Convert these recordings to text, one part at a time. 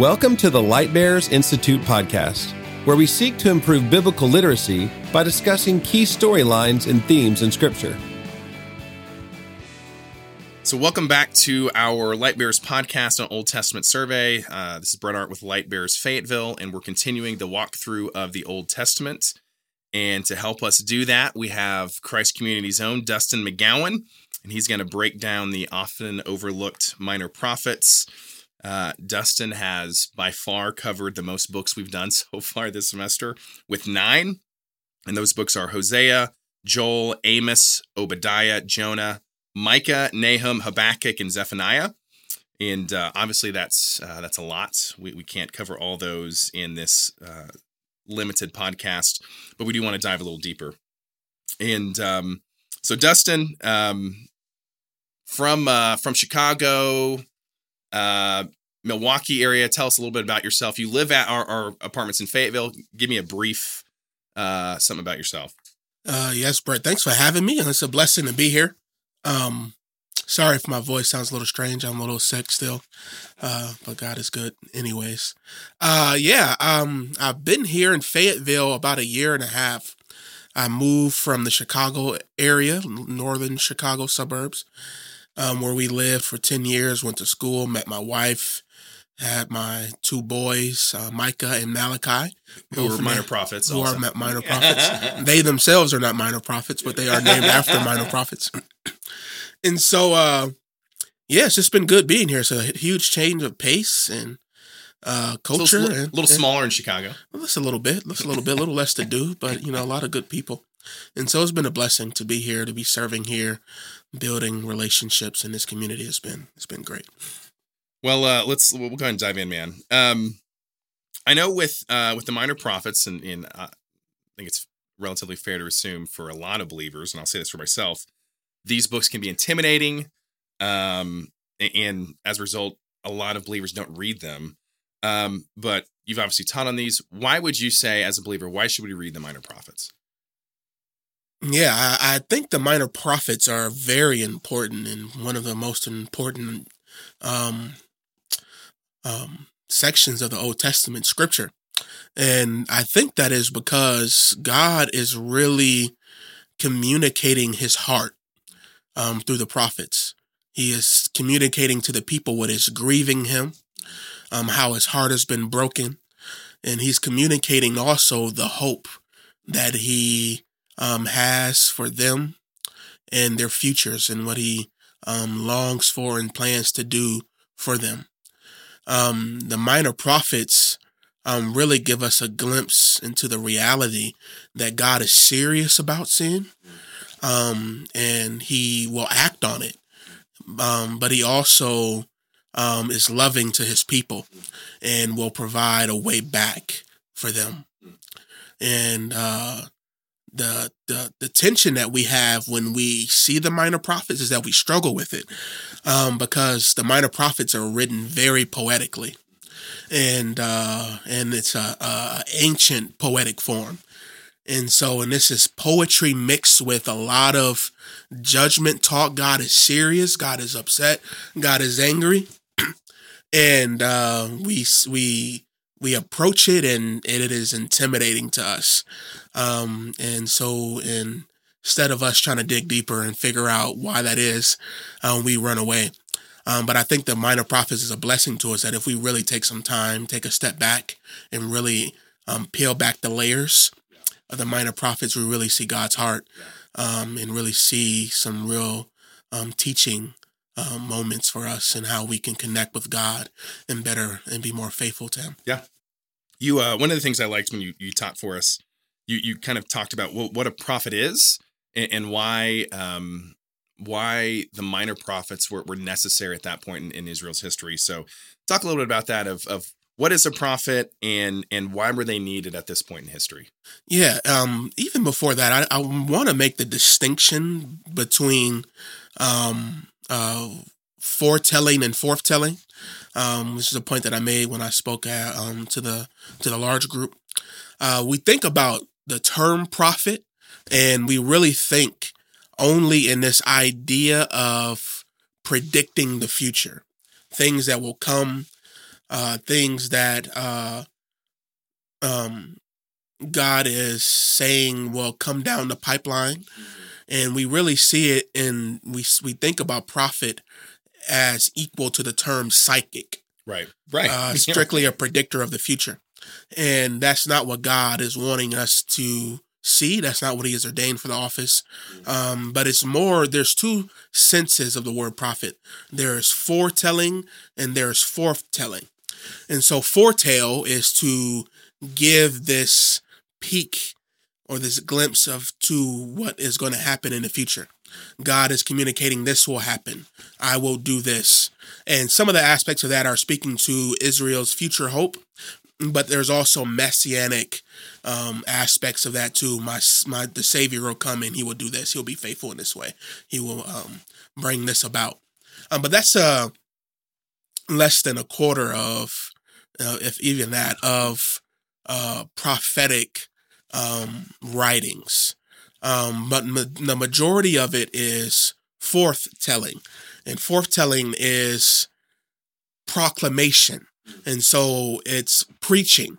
Welcome to the Light Bearers Institute podcast, where we seek to improve biblical literacy by discussing key storylines and themes in Scripture. So, welcome back to our Light Bearers podcast on Old Testament survey. Uh, this is Brett Art with Light Bearers Fayetteville, and we're continuing the walkthrough of the Old Testament. And to help us do that, we have Christ Community's own Dustin McGowan, and he's going to break down the often overlooked minor prophets. Uh, Dustin has by far covered the most books we've done so far this semester with nine. And those books are Hosea, Joel, Amos, Obadiah, Jonah, Micah, Nahum, Habakkuk, and Zephaniah. And uh, obviously, that's uh, that's a lot. We, we can't cover all those in this uh, limited podcast, but we do want to dive a little deeper. And um, so, Dustin, um, from uh, from Chicago, uh, Milwaukee area. Tell us a little bit about yourself. You live at our, our apartments in Fayetteville. Give me a brief uh, something about yourself. Uh, yes, Brett. Thanks for having me. It's a blessing to be here. Um, sorry if my voice sounds a little strange. I'm a little sick still, uh, but God is good, anyways. Uh, yeah. Um, I've been here in Fayetteville about a year and a half. I moved from the Chicago area, northern Chicago suburbs, um, where we lived for 10 years, went to school, met my wife, had my two boys, uh, Micah and Malachi, who were minor prophets. Who also. are minor prophets. they themselves are not minor prophets, but they are named after minor prophets. and so, uh, yeah, it's just been good being here. It's a huge change of pace and uh, culture. So a little, and, little smaller in Chicago. Well, just a little bit, just a little bit, a little less to do, but you know, a lot of good people. And so it's been a blessing to be here, to be serving here, building relationships in this community. It's been it's been great. Well, uh, let's we'll go ahead and dive in, man. Um, I know with uh, with the minor prophets, and, and uh, I think it's relatively fair to assume for a lot of believers, and I'll say this for myself, these books can be intimidating, um, and as a result, a lot of believers don't read them. Um, but you've obviously taught on these. Why would you say, as a believer, why should we read the minor prophets? Yeah, I, I think the minor prophets are very important and one of the most important um, um, sections of the Old Testament scripture. And I think that is because God is really communicating his heart um, through the prophets. He is communicating to the people what is grieving him, um, how his heart has been broken. And he's communicating also the hope that he um, has for them and their futures and what he um, longs for and plans to do for them um, the minor prophets um, really give us a glimpse into the reality that God is serious about sin um, and he will act on it. Um, but he also um, is loving to his people and will provide a way back for them. And uh, the the the tension that we have when we see the minor prophets is that we struggle with it um, because the minor prophets are written very poetically. And uh, and it's a, a, ancient poetic form. And so and this is poetry mixed with a lot of judgment talk. God is serious. God is upset. God is angry. And uh, we we we approach it and, it is intimidating to us. Um, and so, in, instead of us trying to dig deeper and figure out why that is, um, we run away. Um, but I think the minor prophets is a blessing to us that if we really take some time, take a step back, and really um, peel back the layers of the minor prophets, we really see God's heart um, and really see some real um, teaching uh, moments for us and how we can connect with God and better and be more faithful to Him. Yeah, you. Uh, one of the things I liked when you you taught for us, you you kind of talked about what, what a prophet is and, and why um, why the minor prophets were, were necessary at that point in, in Israel's history. So, talk a little bit about that of of what is a prophet and and why were they needed at this point in history yeah um, even before that i, I want to make the distinction between um, uh, foretelling and forthtelling, um, which is a point that I made when I spoke at, um, to the to the large group. Uh, we think about the term prophet, and we really think only in this idea of predicting the future, things that will come uh, things that uh, um, God is saying will come down the pipeline, and we really see it in we we think about prophet as equal to the term psychic, Right. Right. uh, strictly a predictor of the future, and that's not what God is wanting us to see. That's not what He has ordained for the office. Um, but it's more. There's two senses of the word prophet. There's foretelling and there's forthtelling, and so foretell is to give this peek or this glimpse of to what is going to happen in the future. God is communicating this will happen. I will do this. And some of the aspects of that are speaking to Israel's future hope, but there's also messianic um, aspects of that too. My my the Savior will come and he will do this. He'll be faithful in this way. He will um, bring this about. Um, but that's uh, less than a quarter of, uh, if even that, of uh, prophetic um, writings. Um, but ma- the majority of it is forthtelling, and forthtelling is proclamation. And so it's preaching,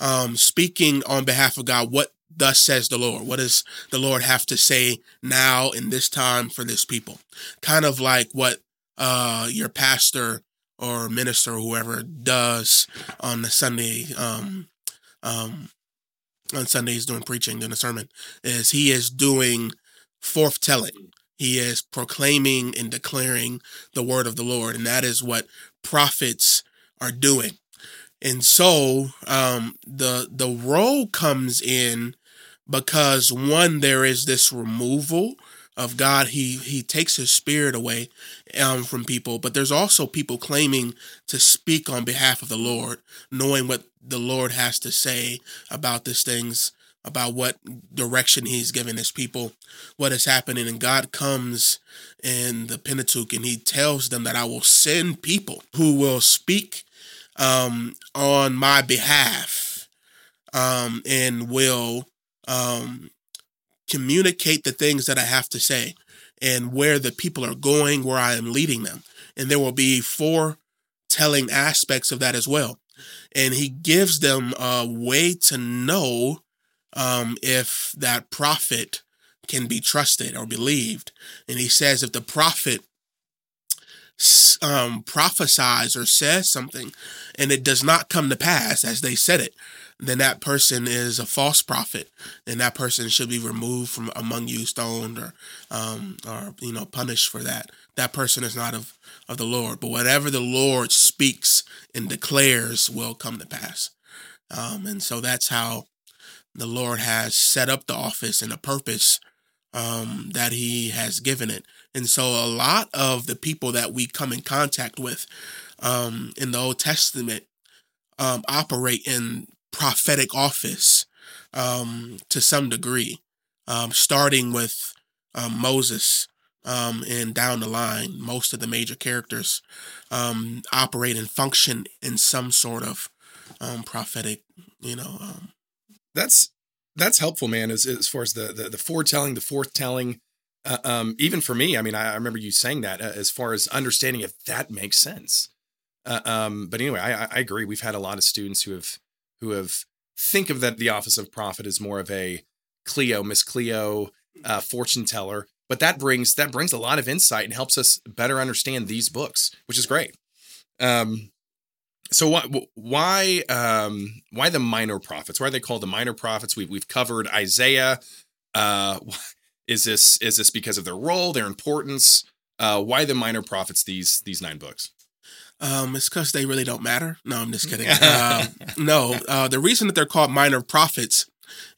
um, speaking on behalf of God. What thus says the Lord? What does the Lord have to say now in this time for this people? Kind of like what uh, your pastor or minister or whoever does on the Sunday um, um, on Sundays doing preaching, doing a sermon, is he is doing forthtelling. He is proclaiming and declaring the word of the Lord, and that is what prophets are doing. And so um, the the role comes in because one, there is this removal of God. He he takes his spirit away um, from people, but there's also people claiming to speak on behalf of the Lord, knowing what the Lord has to say about these things, about what direction He's giving His people, what is happening. And God comes in the Pentateuch and He tells them that I will send people who will speak um, on my behalf um, and will um, communicate the things that I have to say and where the people are going, where I am leading them. And there will be foretelling aspects of that as well. And he gives them a way to know um, if that prophet can be trusted or believed. And he says if the prophet um, prophesies or says something and it does not come to pass as they said it, then that person is a false prophet, and that person should be removed from among you, stoned, or um, or you know punished for that. That person is not of of the Lord. But whatever the Lord speaks and declares will come to pass. Um, and so that's how the Lord has set up the office and the purpose um, that He has given it. And so a lot of the people that we come in contact with um, in the Old Testament um, operate in prophetic office um, to some degree, um, starting with um, Moses um, and down the line. Most of the major characters operate and function in some sort of prophetic, you know. That's that's helpful, man. As as far as the the, the foretelling, the forthtelling. Uh, um, even for me, I mean, I, I remember you saying that uh, as far as understanding if that makes sense. Uh, um, but anyway, I, I agree. We've had a lot of students who have who have think of that the office of prophet as more of a Cleo, Miss Cleo, uh, fortune teller. But that brings that brings a lot of insight and helps us better understand these books, which is great. Um, so why why um, why the minor prophets? Why are they called the minor prophets? We've we've covered Isaiah. Uh, is this is this because of their role, their importance? Uh, why the minor prophets? These these nine books. Um, it's because they really don't matter. No, I'm just kidding. uh, no, uh, the reason that they're called minor prophets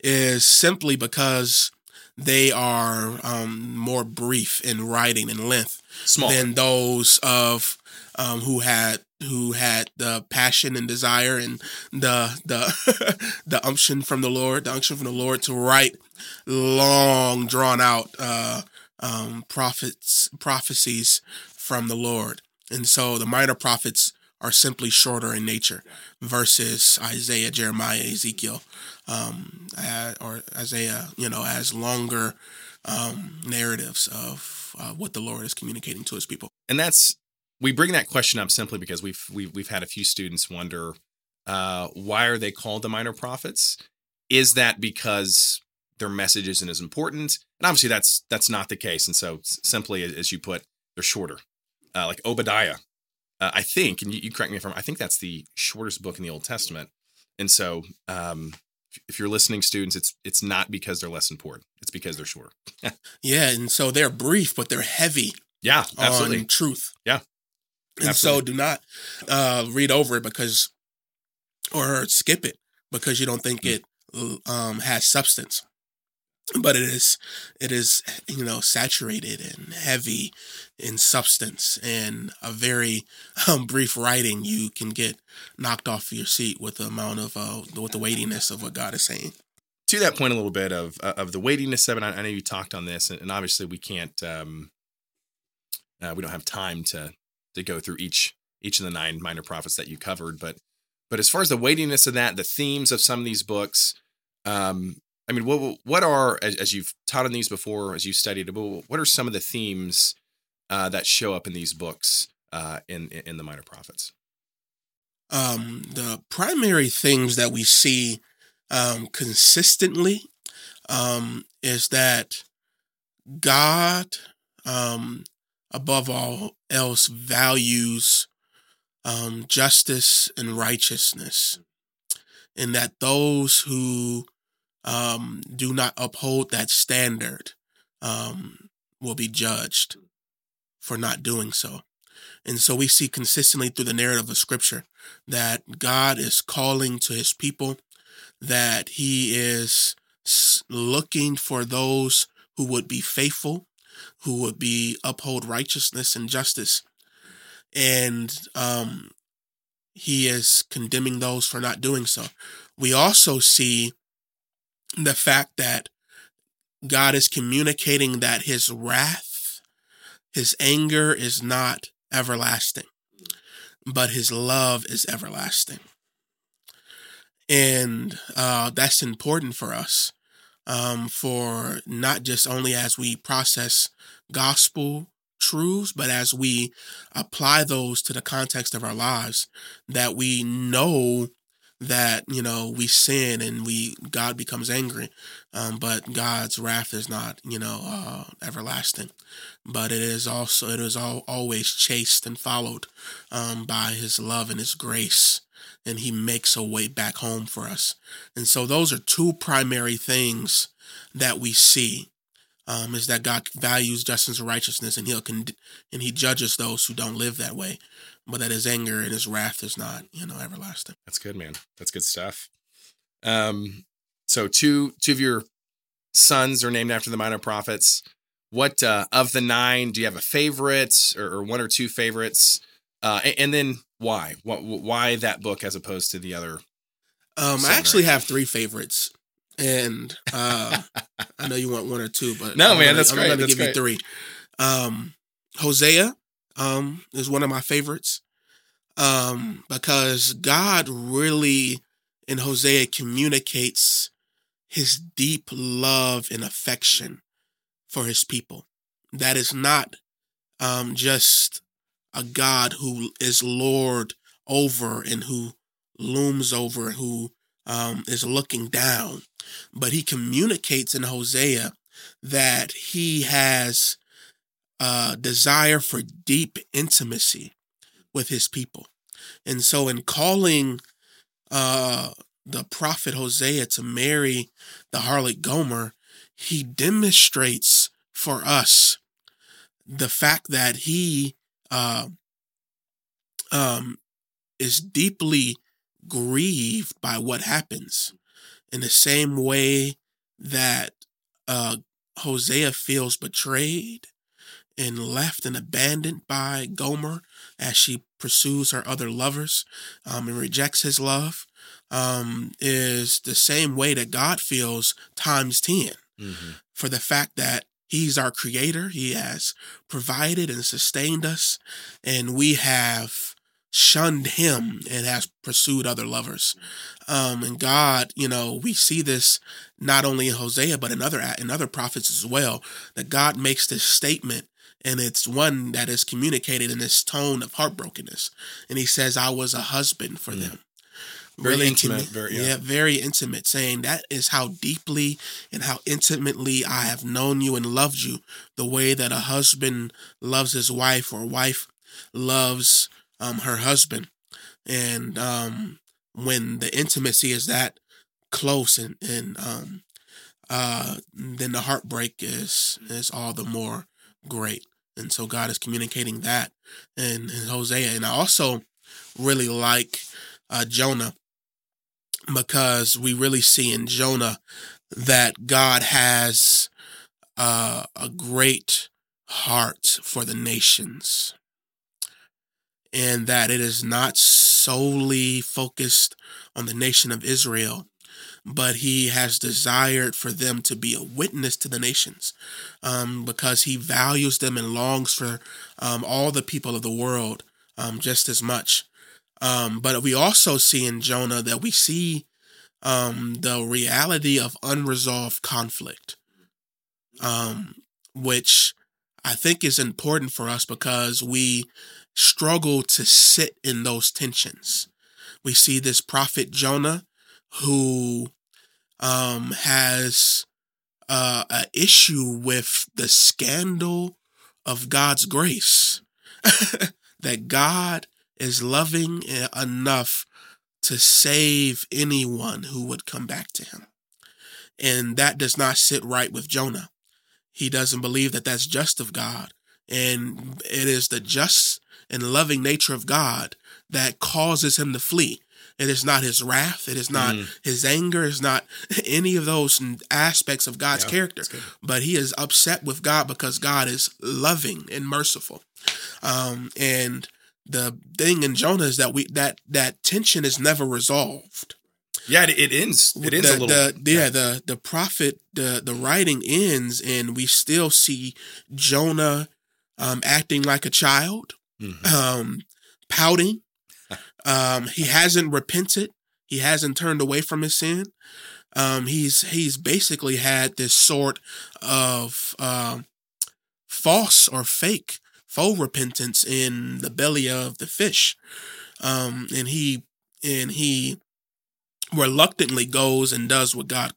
is simply because they are um, more brief in writing and length Small. than those of um, who had who had the passion and desire and the the the unction from the Lord, the unction from the Lord to write long drawn out uh, um, prophets prophecies from the Lord. And so the minor prophets are simply shorter in nature versus Isaiah, Jeremiah, Ezekiel, um, uh, or Isaiah, you know, as longer um, narratives of uh, what the Lord is communicating to his people. and that's we bring that question up simply because we've we've we've had a few students wonder uh, why are they called the minor prophets? Is that because their message isn't as important? And obviously, that's that's not the case. And so, simply as you put, they're shorter. Uh, like Obadiah, uh, I think, and you, you, correct me if I'm. I think that's the shortest book in the Old Testament. And so, um, if you're listening, students, it's it's not because they're less important. It's because they're shorter. yeah, and so they're brief, but they're heavy. Yeah, absolutely. truth. Yeah, and absolutely. so do not uh, read over it because, or skip it because you don't think mm-hmm. it um, has substance but it is it is you know saturated and heavy in substance and a very um, brief writing you can get knocked off your seat with the amount of uh, with the weightiness of what god is saying. To that point a little bit of uh, of the weightiness of it i know you talked on this and obviously we can't um uh, we don't have time to to go through each each of the nine minor prophets that you covered but but as far as the weightiness of that the themes of some of these books um I mean, what what are as, as you've taught on these before, as you've studied, what are some of the themes uh, that show up in these books uh, in in the Minor Prophets? Um, the primary things that we see um, consistently um, is that God, um, above all else, values um, justice and righteousness, and that those who um, do not uphold that standard um, will be judged for not doing so. And so we see consistently through the narrative of Scripture that God is calling to his people, that he is looking for those who would be faithful, who would be uphold righteousness and justice. And um, he is condemning those for not doing so. We also see the fact that God is communicating that his wrath, his anger is not everlasting, but his love is everlasting. And uh, that's important for us, um, for not just only as we process gospel truths, but as we apply those to the context of our lives, that we know that you know we sin and we God becomes angry, um, but God's wrath is not you know uh, everlasting, but it is also it is all, always chased and followed um, by His love and His grace, and He makes a way back home for us. And so those are two primary things that we see. Um, is that God values justice and righteousness, and He'll con- and He judges those who don't live that way but that his anger and his wrath is not, you know, everlasting. That's good, man. That's good stuff. Um, so two two of your sons are named after the minor prophets. What uh, of the nine do you have a favorite or, or one or two favorites? Uh, and, and, then why? What why that book as opposed to the other? Um, I actually have three favorites, and uh, I know you want one or two, but no, I'm man, gonna, that's I'm great. I'm going to give great. you three. Um, Hosea, um, is one of my favorites um, because God really in Hosea communicates his deep love and affection for his people. That is not um, just a God who is Lord over and who looms over, who um, is looking down, but he communicates in Hosea that he has uh, desire for deep intimacy with his people. And so, in calling uh, the prophet Hosea to marry the harlot Gomer, he demonstrates for us the fact that he uh, um, is deeply grieved by what happens in the same way that uh, Hosea feels betrayed and left and abandoned by Gomer as she pursues her other lovers um, and rejects his love um, is the same way that God feels times 10 mm-hmm. for the fact that He's our creator. He has provided and sustained us, and we have shunned him and has pursued other lovers. Um, and God, you know, we see this not only in Hosea but in other in other prophets as well. That God makes this statement and it's one that is communicated in this tone of heartbrokenness. And he says, "I was a husband for mm. them." Very really intimate, very, yeah. yeah, very intimate. Saying that is how deeply and how intimately I have known you and loved you, the way that a husband loves his wife or wife loves um, her husband, and um, when the intimacy is that close and and um, uh, then the heartbreak is is all the more great. And so God is communicating that in, in Hosea. And I also really like uh, Jonah because we really see in Jonah that God has uh, a great heart for the nations and that it is not solely focused on the nation of Israel, but he has desired for them to be a witness to the nations um, because he values them and longs for um, all the people of the world um, just as much. Um, but we also see in Jonah that we see um, the reality of unresolved conflict, um, which I think is important for us because we struggle to sit in those tensions. We see this prophet Jonah who um, has uh, an issue with the scandal of God's grace. that God is loving enough to save anyone who would come back to him. And that does not sit right with Jonah. He doesn't believe that that's just of God. And it is the just and loving nature of God that causes him to flee. It is not his wrath. It is not mm. his anger. It's not any of those aspects of God's yeah, character. But he is upset with God because God is loving and merciful. Um, and the thing in Jonah is that we that that tension is never resolved. Yeah, it, it ends. It ends the, a little. The, yeah, yeah, the the prophet the the writing ends, and we still see Jonah um, acting like a child, mm-hmm. um, pouting, um, he hasn't repented. He hasn't turned away from his sin. Um, he's he's basically had this sort of uh, false or fake faux repentance in the belly of the fish, um, and he and he reluctantly goes and does what God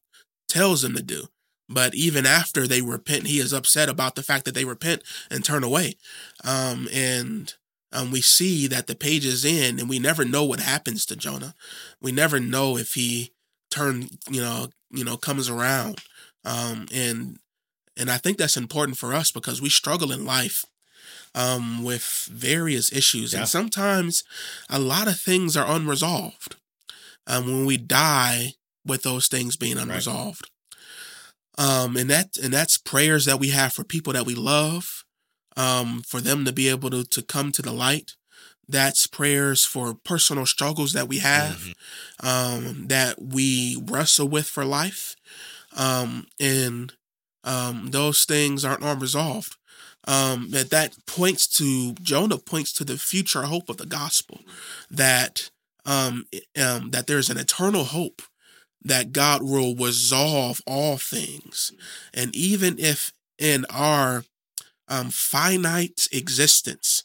tells him to do. But even after they repent, he is upset about the fact that they repent and turn away. Um, and um, we see that the pages in and we never know what happens to Jonah. We never know if he turn, you know, you know, comes around. Um, and and I think that's important for us because we struggle in life um, with various issues, yeah. and sometimes a lot of things are unresolved. Um, when we die with those things being unresolved, right. um, and that and that's prayers that we have for people that we love, um, for them to be able to, to come to the light. That's prayers for personal struggles that we have, mm-hmm. um, that we wrestle with for life. Um, and um, those things aren't unresolved. Um, that that points to Jonah points to the future hope of the gospel, that um, um, that there's an eternal hope that God will resolve all things, and even if in our um, finite existence,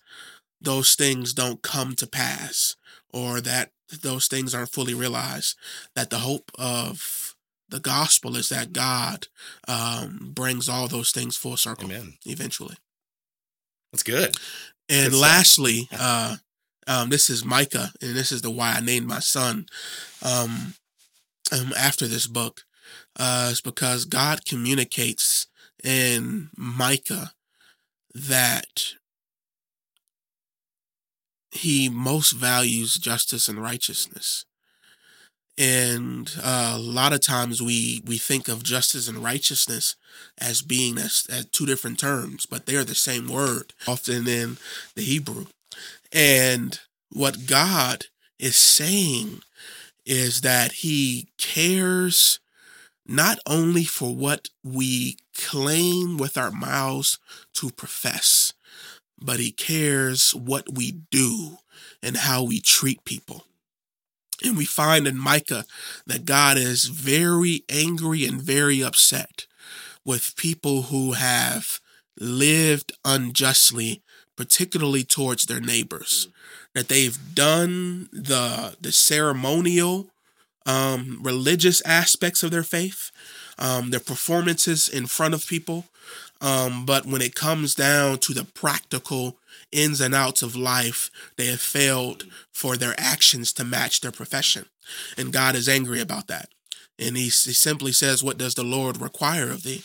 those things don't come to pass or that those things aren't fully realized, that the hope of the gospel is that God um, brings all those things full circle Amen. eventually. That's good. And good lastly, uh, um, this is Micah, and this is the why I named my son um, um, after this book. Uh, it's because God communicates in Micah that he most values justice and righteousness. And uh, a lot of times we we think of justice and righteousness as being as, as two different terms, but they're the same word, often in the Hebrew. And what God is saying is that He cares not only for what we claim with our mouths to profess, but he cares what we do and how we treat people. And we find in Micah that God is very angry and very upset with people who have lived unjustly, particularly towards their neighbors. That they've done the the ceremonial, um, religious aspects of their faith, um, their performances in front of people, um, but when it comes down to the practical ins and outs of life, they have failed for their actions to match their profession. And God is angry about that. And he, he simply says, What does the Lord require of thee?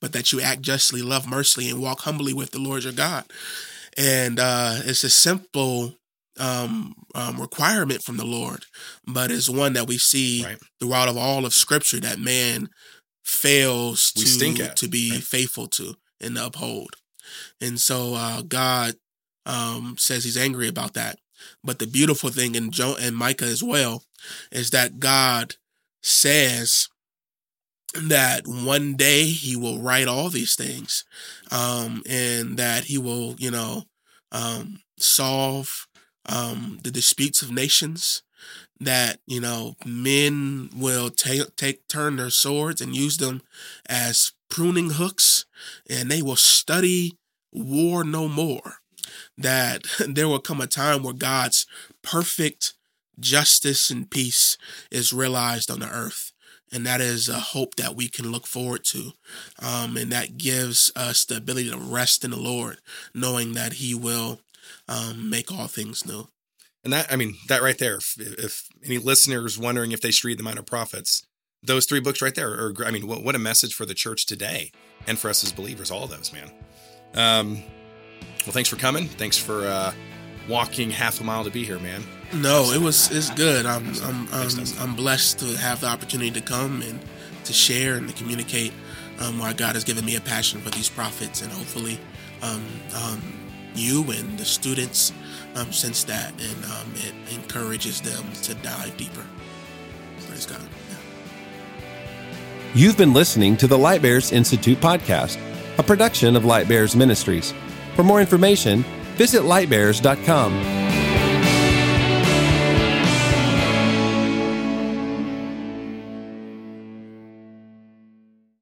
But that you act justly, love mercifully, and walk humbly with the Lord your God. And uh, it's a simple um, um, requirement from the Lord, but it's one that we see right. throughout of all of Scripture that man fails we to to be right? faithful to and to uphold. And so uh, God um, says He's angry about that. But the beautiful thing in Joe and Micah as well is that God says that one day he will right all these things um, and that he will you know um, solve um, the disputes of nations that you know men will take take turn their swords and use them as pruning hooks and they will study war no more that there will come a time where God's perfect justice and peace is realized on the earth. And that is a hope that we can look forward to. Um, and that gives us the ability to rest in the Lord, knowing that He will um, make all things new. And that, I mean, that right there, if, if any listeners wondering if they should read the Minor Prophets, those three books right there are, I mean, what, what a message for the church today and for us as believers, all of those, man. Um, well, thanks for coming. Thanks for uh, walking half a mile to be here, man. No, it was it's good. I'm I'm I'm, I'm blessed to have the opportunity to come and to share and to communicate um, why God has given me a passion for these prophets, and hopefully, um, um, you and the students um, sense that, and um, it encourages them to dive deeper. Praise God. You've been listening to the Light Bearers Institute podcast, a production of Light Bearers Ministries. For more information, visit lightbearers.com.